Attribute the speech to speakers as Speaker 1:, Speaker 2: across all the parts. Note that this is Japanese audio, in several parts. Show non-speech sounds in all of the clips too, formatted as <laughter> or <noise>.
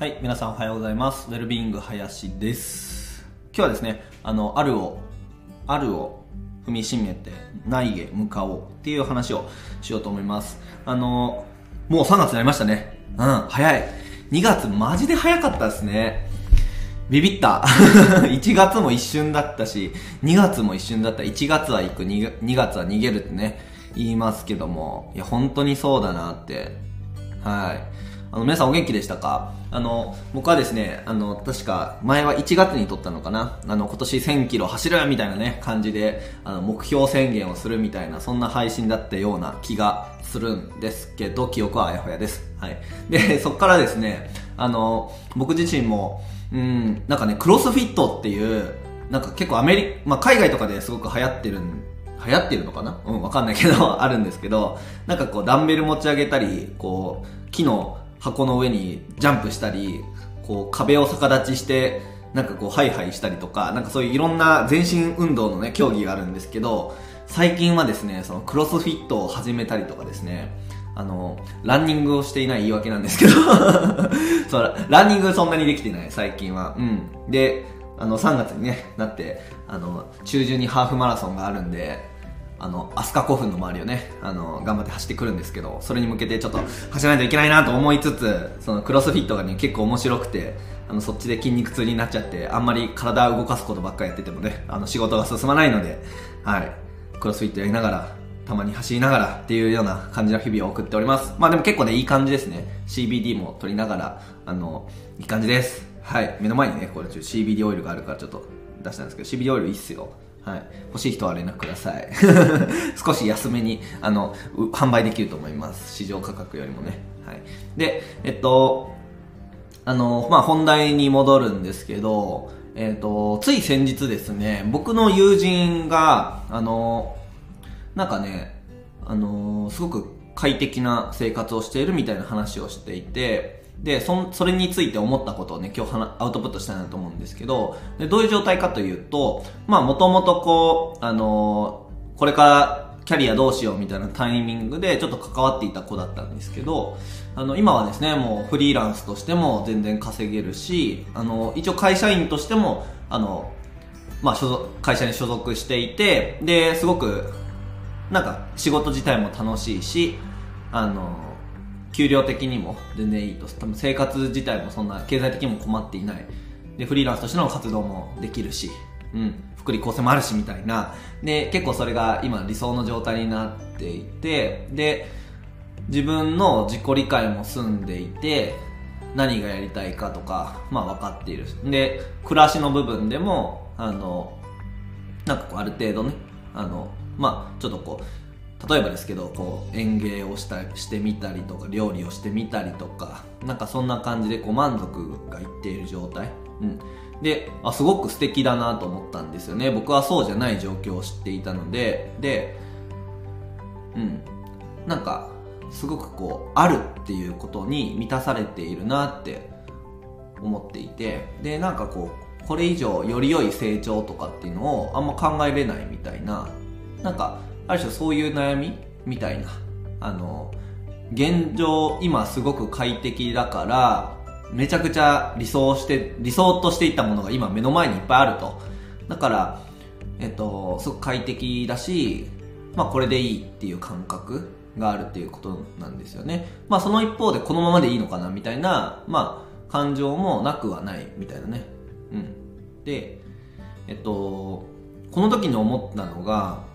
Speaker 1: はい、皆さんおはようございます。ウェルビーイング林です。今日はですね、あの、あるを、あるを踏みしめて内へ向かおうっていう話をしようと思います。あの、もう3月になりましたね。うん、早い。2月マジで早かったですね。ビビった。<laughs> 1月も一瞬だったし、2月も一瞬だった。1月は行く、2月は逃げるってね、言いますけども、いや、本当にそうだなって。はい。あの、皆さんお元気でしたか？あの、僕はですね、あの、確か、前は1月に撮ったのかな？あの、今年1000キロ走るみたいなね、感じで、あの、目標宣言をするみたいな、そんな配信だったような気がするんですけど、記憶はあやふやです。はい。で、<laughs> そっからですね、あの、僕自身も、うん、なんかね、クロスフィットっていう、なんか結構アメリまあ、海外とかですごく流行ってるん流行ってるのかな？うん、わかんないけど、あるんですけど、なんかこう、ダンベル持ち上げたり、こう、木の箱の上にジャンプしたり、こう、壁を逆立ちして、なんかこう、ハイハイしたりとか、なんかそういういろんな全身運動のね、競技があるんですけど、最近はですね、そのクロスフィットを始めたりとかですね、あの、ランニングをしていない言い訳なんですけど、<laughs> そう、ランニングそんなにできてない、最近は。うん。で、あの、3月にね、なって、あの、中旬にハーフマラソンがあるんで、あの、飛鳥古墳の周りをね、あの、頑張って走ってくるんですけど、それに向けてちょっと走らないといけないなと思いつつ、そのクロスフィットがね、結構面白くて、あの、そっちで筋肉痛になっちゃって、あんまり体を動かすことばっかりやっててもね、あの、仕事が進まないので、はい。クロスフィットやりながら、たまに走りながらっていうような感じの日々を送っております。まあでも結構ね、いい感じですね。CBD も取りながら、あの、いい感じです。はい。目の前にね、これちょっと CBD オイルがあるからちょっと出したんですけど、CBD オイルいいっすよ。はい。欲しい人は連絡ください。<laughs> 少し安めに、あの、販売できると思います。市場価格よりもね。はい。で、えっと、あの、まあ、本題に戻るんですけど、えっと、つい先日ですね、僕の友人が、あの、なんかね、あのすごく快適な生活をしているみたいな話をしていて、で、そ、それについて思ったことをね、今日アウトプットしたいなと思うんですけど、でどういう状態かというと、まあ、もともとこう、あのこれからキャリアどうしようみたいなタイミングでちょっと関わっていた子だったんですけど、あの、今はですね、もうフリーランスとしても全然稼げるし、あの、一応会社員としても、あの、まあ、所属、会社に所属していて、で、すごく、なんか仕事自体も楽しいし、あの、給料的にも全然いいと。多分生活自体もそんな経済的にも困っていない。で、フリーランスとしての活動もできるし、うん、福利厚生もあるしみたいな。で、結構それが今理想の状態になっていて、で、自分の自己理解も済んでいて、何がやりたいかとか、まあ分かっている。で、暮らしの部分でも、あの、なんかこうある程度ね、あの、まあちょっとこう、例えばですけど、こう園芸をしたしてみたりとか、料理をしてみたりとか、なんかそんな感じでこう満足がいっている状態。うん。で、あ、すごく素敵だなと思ったんですよね。僕はそうじゃない状況を知っていたので、で、うん。なんか、すごくこう、あるっていうことに満たされているなって思っていて、で、なんかこう、これ以上より良い成長とかっていうのをあんま考えれないみたいな、なんか、ある種そういう悩みみたいな、あの、現状今すごく快適だから、めちゃくちゃ理想して、理想としていったものが今目の前にいっぱいあると。だから、えっと、すごく快適だし、まあこれでいいっていう感覚があるっていうことなんですよね。まあその一方でこのままでいいのかなみたいな、まあ感情もなくはないみたいなね。うん。で、えっと、この時に思ったのが、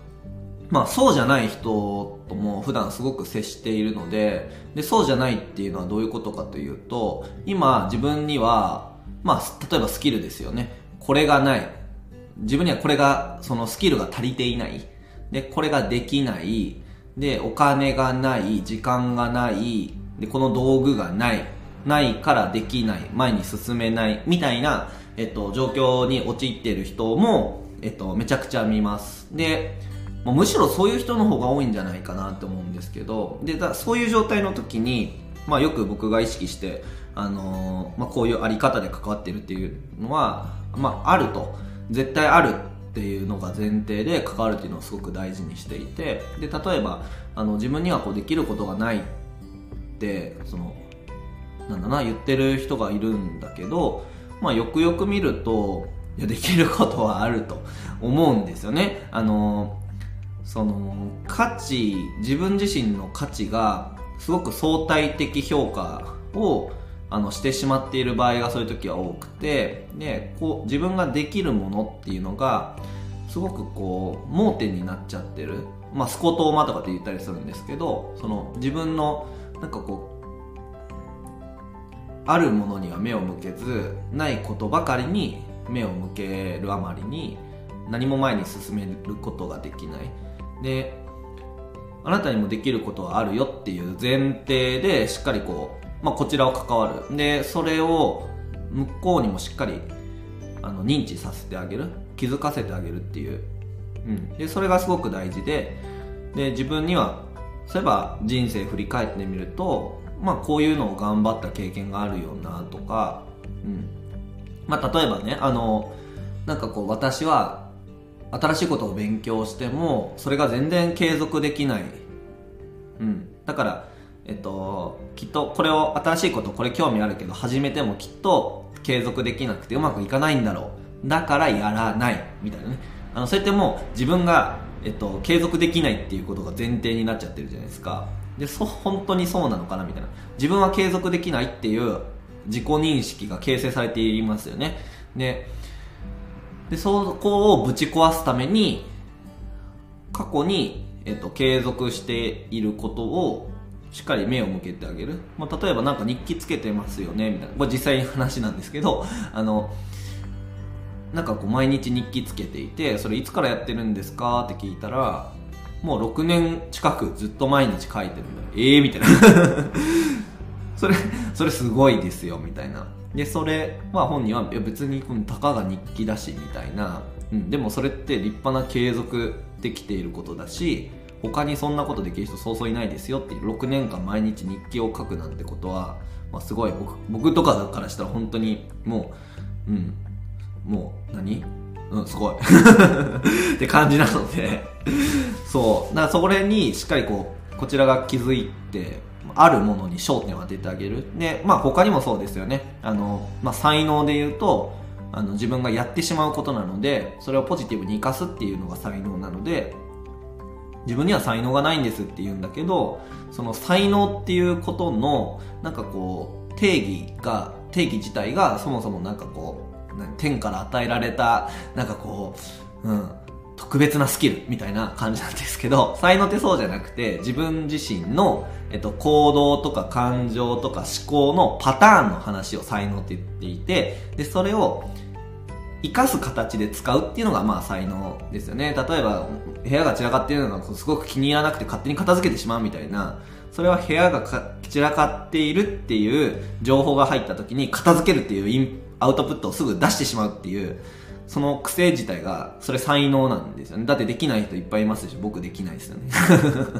Speaker 1: まあそうじゃない人とも普段すごく接しているので、で、そうじゃないっていうのはどういうことかというと、今自分には、まあ例えばスキルですよね。これがない。自分にはこれが、そのスキルが足りていない。で、これができない。で、お金がない。時間がない。で、この道具がない。ないからできない。前に進めない。みたいな、えっと、状況に陥っている人も、えっと、めちゃくちゃ見ます。で、まあむしろそういう人の方が多いんじゃないかなって思うんですけど、で、だそういう状態の時に、まあよく僕が意識して、あのーまあこういうあり方で関わってるっていうのは、まああると。絶対あるっていうのが前提で関わるっていうのをすごく大事にしていて、で、例えば、あの、自分にはこうできることがないって、その、なんだな言ってる人がいるんだけど、まあ、よくよく見るといやできることはあると思うんですよねあのその価値自分自身の価値がすごく相対的評価をあのしてしまっている場合がそういう時は多くてでこう自分ができるものっていうのがすごくこう盲点になっちゃってる、まあ、スコトーマとかって言ったりするんですけどその自分のなんかこうあるものには目を向けずないことばかりに目を向けるあまりに何も前に進めることができない。であなたにもできることはあるよっていう前提でしっかりこう、まあ、こちらを関わる。でそれを向こうにもしっかりあの認知させてあげる。気づかせてあげるっていう、うん、でそれがすごく大事でで自分にはそういえば人生振り返ってみるとまあこういうのを頑張った経験があるよなとか、うん。まあ、例えばねあのなんかこう私は新しいことを勉強してもそれが全然継続できない、うん、だからえっときっとこれを新しいことこれ興味あるけど始めてもきっと継続できなくてうまくいかないんだろう。だからやらない。みたいなね。あのそうやってもう自分が、えっと、継続できないっていうことが前提になっちゃってるじゃないですか。でそ本当にそうなのかなみたいな。自分は継続できないっていう自己認識が形成されていますよね。ででそこをぶち壊すために過去に、えっと、継続していることをしっかり目を向けてあげる、まあ、例えばなんか日記つけてますよねみたいな。これ実際に話なんですけどあのなんかこう毎日日記つけていてそれいつからやってるんですか？って聞いたらもう6年近くずっと毎日書いてるんだええー、みたいな。<laughs> それそれすごいですよみたいな。でそれは本人はいや別にたかが日記だしみたいな、うん、でもそれって立派な継続できていることだし他にそんなことできる人そうそういないですよっていう6年間毎日日記を書くなんてことは、まあ、すごい僕僕とかからしたら本当にもううん。もう何？うんすごい。<laughs> って感じなので。そう。だからそれにしっかりこうこちらが気づいてあるものに焦点を当ててあげる。でまあ他にもそうですよね。あの、まあ、才能で言うとあの自分がやってしまうことなのでそれをポジティブに生かすっていうのが才能なので自分には才能がないんですって言うんだけどその才能っていうことのなんかこう定義が定義自体がそもそもなんかこう天から与えられたなんかこう、うん、特別なスキルみたいな感じなんですけど、<laughs> 才能ってそうじゃなくて、自分自身の、えっと、行動とか感情とか思考のパターンの話を才能って言っていて、で、それを、生かす形で使うっていうのがまあ才能ですよね。例えば、部屋が散らかっているのがすごく気に入らなくて勝手に片付けてしまうみたいな、それは部屋が散らかっているっていう情報が入った時に片付けるっていうインアウトプットをすぐ出してしまうっていう、その癖自体が、それ才能なんですよね。だってできない人いっぱいいますし、僕できないですよね。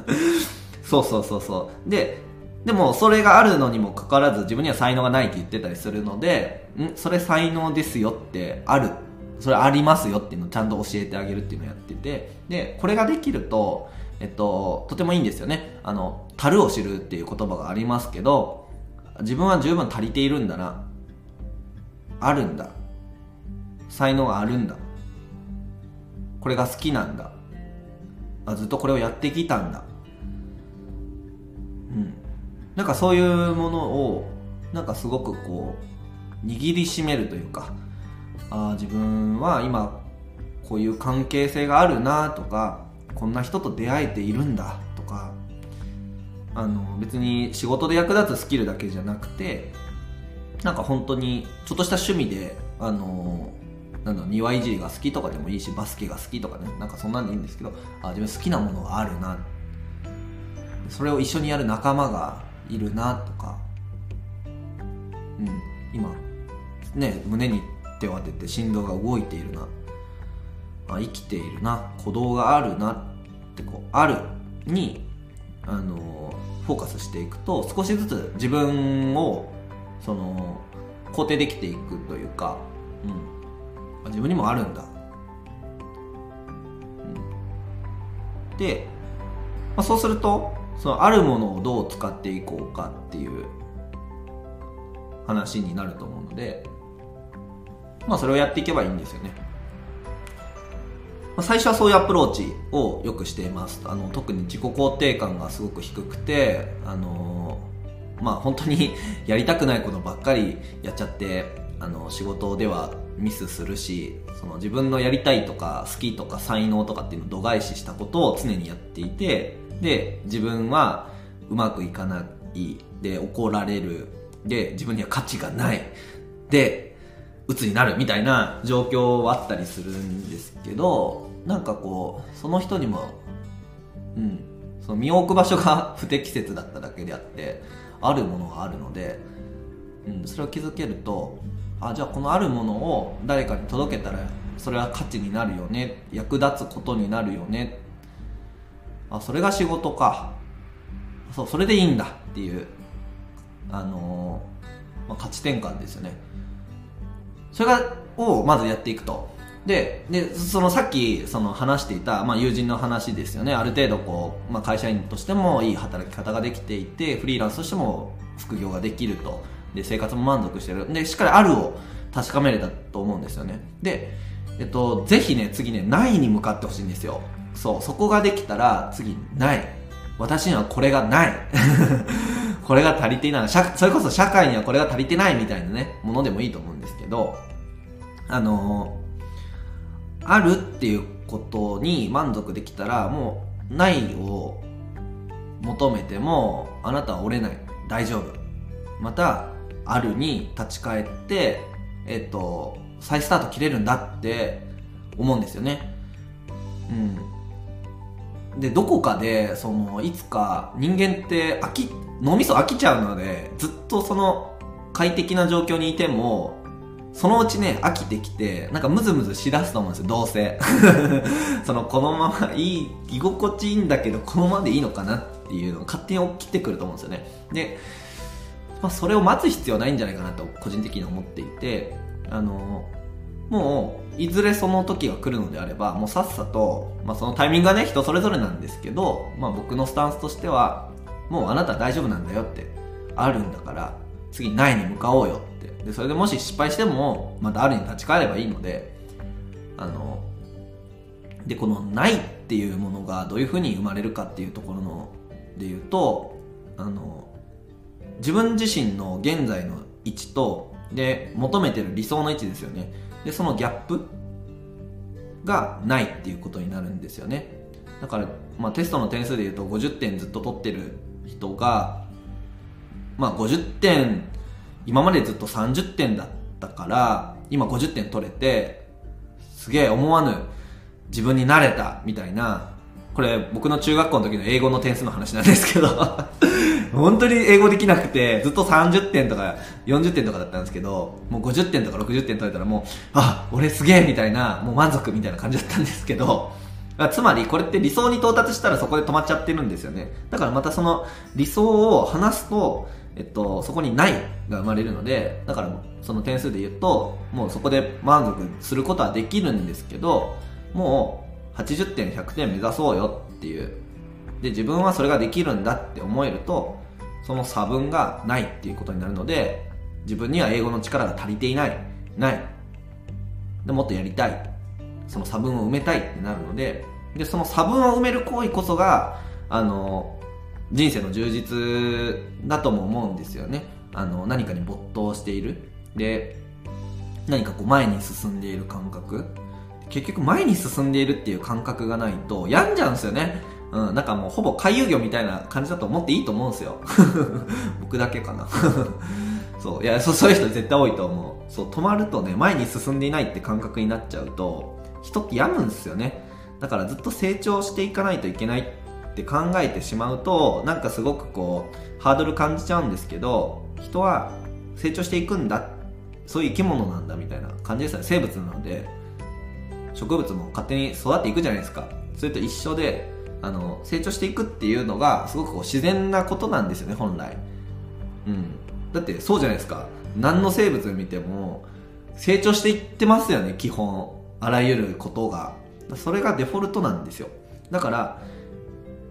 Speaker 1: <laughs> そうそうそうそう。で、でもそれがあるのにもかかわらず自分には才能がないって言ってたりするので、ん？それ才能ですよってある。それありますよっていうのをちゃんと教えてあげるっていうのをやってて、で、これができると、えっと、とてもいいんですよね。あの、樽を知るっていう言葉がありますけど、自分は十分足りているんだな。あるんだ。才能があるんだ。これが好きなんだ。ずっとこれをやってきたんだ。うん。なんかそういうものをなんかすごくこう握りしめるというかあ自分は今こういう関係性があるなとかこんな人と出会えているんだとかあの別に仕事で役立つスキルだけじゃなくてなんか本当にちょっとした趣味であのなんだ庭いじりが好きとかでもいいしバスケが好きとかねなんかそんなんでいいんですけどあ自分好きなものがあるな。それを一緒にやる仲間がいるなとか。うん今ね胸に手を当てて心臓が動いているな。あ生きているな。鼓動があるな。ってこうあるにあのフォーカスしていくと少しずつ自分をその肯定できていくというか、うん、自分にもあるんだ、で、まあ、そうするとそのあるものをどう使っていこうかっていう話になると思うのでまあそれをやっていけばいいんですよね。まあ、最初はそういうアプローチをよくしています。あの特に自己肯定感がすごく低くてあのまあ本当に <laughs> やりたくないことばっかりやっちゃってあの仕事ではミスするしその自分のやりたいとか好きとか才能とかっていうのを度外視したことを常にやっていてで自分はうまくいかないで怒られるで自分には価値がないで鬱になるみたいな状況はあったりするんですけどなんかこうその人にもうんその身を置く場所が不適切だっただけであってあるものがあるので、うん、それを気づけるとあじゃあこのあるものを誰かに届けたらそれは価値になるよね。役立つことになるよね。あそれが仕事か。そうそれでいいんだっていうあのー、まあ、価値転換ですよね。それがをまずやっていくと。ででそのさっきその話していた、まあ、友人の話ですよね。ある程度こう、まあ、会社員としてもいい働き方ができていてフリーランスとしても副業ができると。で生活も満足してる。でしっかりあるを確かめれたと思うんですよね。で、えっと、ぜひね次ねないに向かってほしいんですよ。そうそこができたら次ない。私にはこれがない。<laughs> これが足りていない。それこそ社会にはこれが足りてないみたいなねものでもいいと思うんですけどあのー、あるっていうことに満足できたらもうないを求めてもあなたは折れない。大丈夫。またあるに立ち返ってえっと再スタート切れるんだって思うんですよね。うん。でどこかでそのいつか人間って飽き脳みそ飽きちゃうのでずっとその快適な状況にいてもそのうちね飽きてきてなんかムズムズしだすと思うんですよどうせ。<laughs> そのこのままいい居心地いいんだけどこのままでいいのかなっていうのが勝手に起きてくると思うんですよね。でまあ、それを待つ必要ないんじゃないかなと個人的に思っていてあのもういずれその時が来るのであればもうさっさと、まあ、そのタイミングはね人それぞれなんですけど、まあ、僕のスタンスとしてはもうあなた大丈夫なんだよってあるんだから次ないに向かおうよって。でそれでもし失敗してもまたあるに立ち返ればいいのであのでこのないっていうものがどういうふうに生まれるかっていうところので言うとあの自分自身の現在の位置とで求めてる理想の位置ですよね。でそのギャップがないっていうことになるんですよね。だから、まあ、テストの点数でいうと50点ずっと取ってる人が、まあ、50点今までずっと30点だったから今50点取れてすげえ思わぬ自分になれたみたいなこれ僕の中学校の時の英語の点数の話なんですけど <laughs> 本当に英語できなくてずっと30点とか40点とかだったんですけどもう50点とか60点取れたらもうあ俺すげえみたいなもう満足みたいな感じだったんですけどつまりこれって理想に到達したらそこで止まっちゃってるんですよね。だからまたその理想を話すとえっと、そこにないが生まれるのでだからその点数で言うともうそこで満足することはできるんですけどもう80点100点目指そうよっていう。で自分はそれができるんだって思えるとその差分がないっていうことになるので自分には英語の力が足りていない。ない。でもっとやりたい。その差分を埋めたいってなるのででその差分を埋める行為こそがあの人生の充実だとも思うんですよね。あの何かに没頭している。で何かこう前に進んでいる感覚。結局前に進んでいるっていう感覚がないと病んじゃうんですよね。うん、なんかもうほぼ回遊魚みたいな感じだと思っていいと思うんですよ。<laughs> 僕だけかな。<laughs> そういやそそういう人絶対多いと思う。そう止まるとね前に進んでいないって感覚になっちゃうと人って病むんですよね。だからずっと成長していかないといけないって考えてしまうとなんかすごくこうハードル感じちゃうんですけど人は成長していくんだ。そういう生き物なんだみたいな感じですよね。生物なので。植物も勝手に育っていくじゃないですか。それと一緒であの成長していくっていうのがすごくこう自然なことなんですよね本来。うん。だってそうじゃないですか。何の生物を見ても成長していってますよね基本。あらゆることが。それがデフォルトなんですよ。だから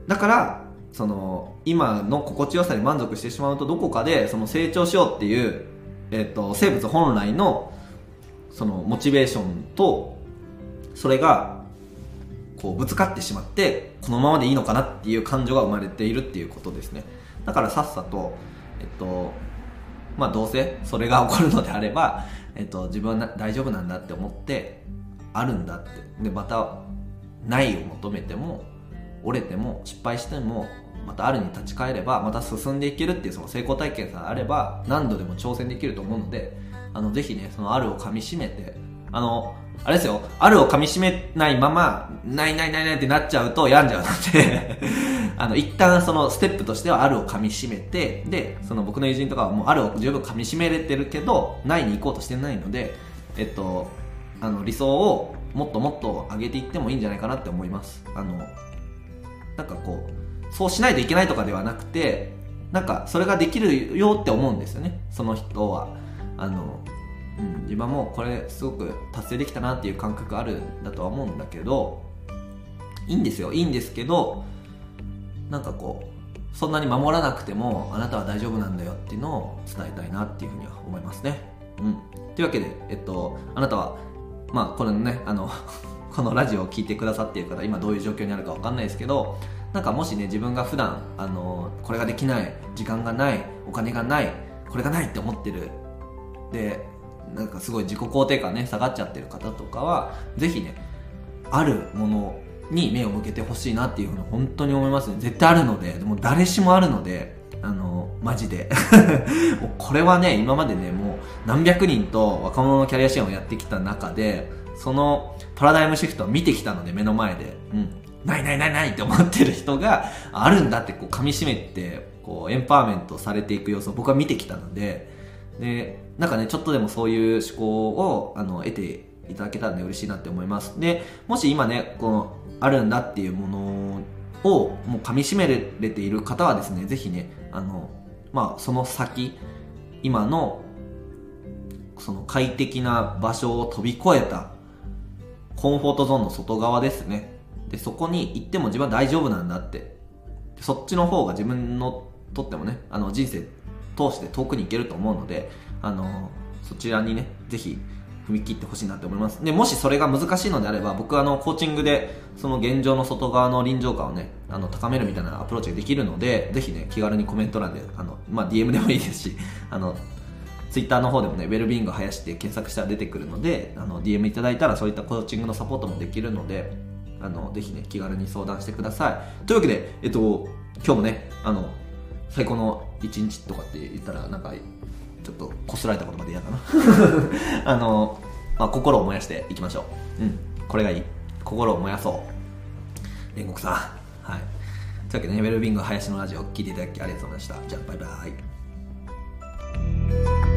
Speaker 1: だからその今の心地よさに満足してしまうとどこかでその成長しようっていうえーと、生物本来のそのモチベーションとそれがこうぶつかってしまってこのままでいいのかなっていう感情が生まれているっていうことですね。だからさっさとえっとまあどうせそれが起こるのであれば、えっと、自分は大丈夫なんだって思ってあるんだって。でまたないを求めても折れても失敗してもまたあるに立ち返ればまた進んでいけるっていうその成功体験さえあれば何度でも挑戦できると思うのであのぜひねそのあるをかみしめてあのあれですよ。あるをかみしめないままないないないないってなっちゃうと病んじゃうので <laughs> あの一旦そのステップとしてはあるをかみしめてでその僕の友人とかはもうあるを十分かみしめれてるけどないに行こうとしてないのでえっとあの理想をもっともっと上げていってもいいんじゃないかなって思います。あのなんかこうそうしないといけないとかではなくてなんかそれができるよって思うんですよね。その人は。あの、うん、自分もこれすごく達成できたなっていう感覚あるんだとは思うんだけどいいんですよ。いいんですけどなんかこうそんなに守らなくてもあなたは大丈夫なんだよっていうのを伝えたいなっていうふうには思いますね。うん。というわけでえっとあなたはまあこれねあの <laughs> このラジオを聴いてくださっている方今どういう状況にあるか分かんないですけどなんかもしね自分が普段あのこれができない時間がないお金がないこれがないって思ってる。でなんかすごい自己肯定感ね下がっちゃってる方とかはぜひねあるものに目を向けてほしいなっていうふうに本当に思いますね。絶対あるのででも誰しもあるのであのマジで。<laughs> もうこれはね今までねもう何百人と若者のキャリア支援をやってきた中でそのパラダイムシフトを見てきたので目の前で、うん、ないないないないって思ってる人があるんだってこう噛み締めてこうエンパワーメントされていく様子を僕は見てきたので。でなんかねちょっとでもそういう思考をあの得ていただけたらね嬉しいなって思います。でもし今ねこのあるんだっていうものをもう噛み締めれている方はですねぜひねあのまあその先今のその快適な場所を飛び越えたコンフォートゾーンの外側ですね。でそこに行っても自分は大丈夫なんだって。そっちの方が自分のとってもねあの人生通して遠くに行けると思うのであのそちらにねぜひ踏み切ってほしいなって思いますでもしそれが難しいのであれば僕はあのコーチングでその現状の外側の臨場感をねあの高めるみたいなアプローチができるのでぜひね気軽にコメント欄であの、まあ、DM でもいいですしあのツイッターの方でもね、ウェルビーイング林って検索したら出てくるので、あの、DM いただいたらそういったコーチングのサポートもできるので、あの、ぜひね、気軽に相談してください。というわけで、えっと、今日もね、あの、最高の1日とかって言ったら、なんか、ちょっとこすられたことまで嫌だな。<laughs> あの、まあ、心を燃やしていきましょう。うん。これがいい。心を燃やそう。煉獄さん。はい。というわけでね、ウェルビング林のラジオを聴いていただきありがとうございました。じゃあ、バイバイ。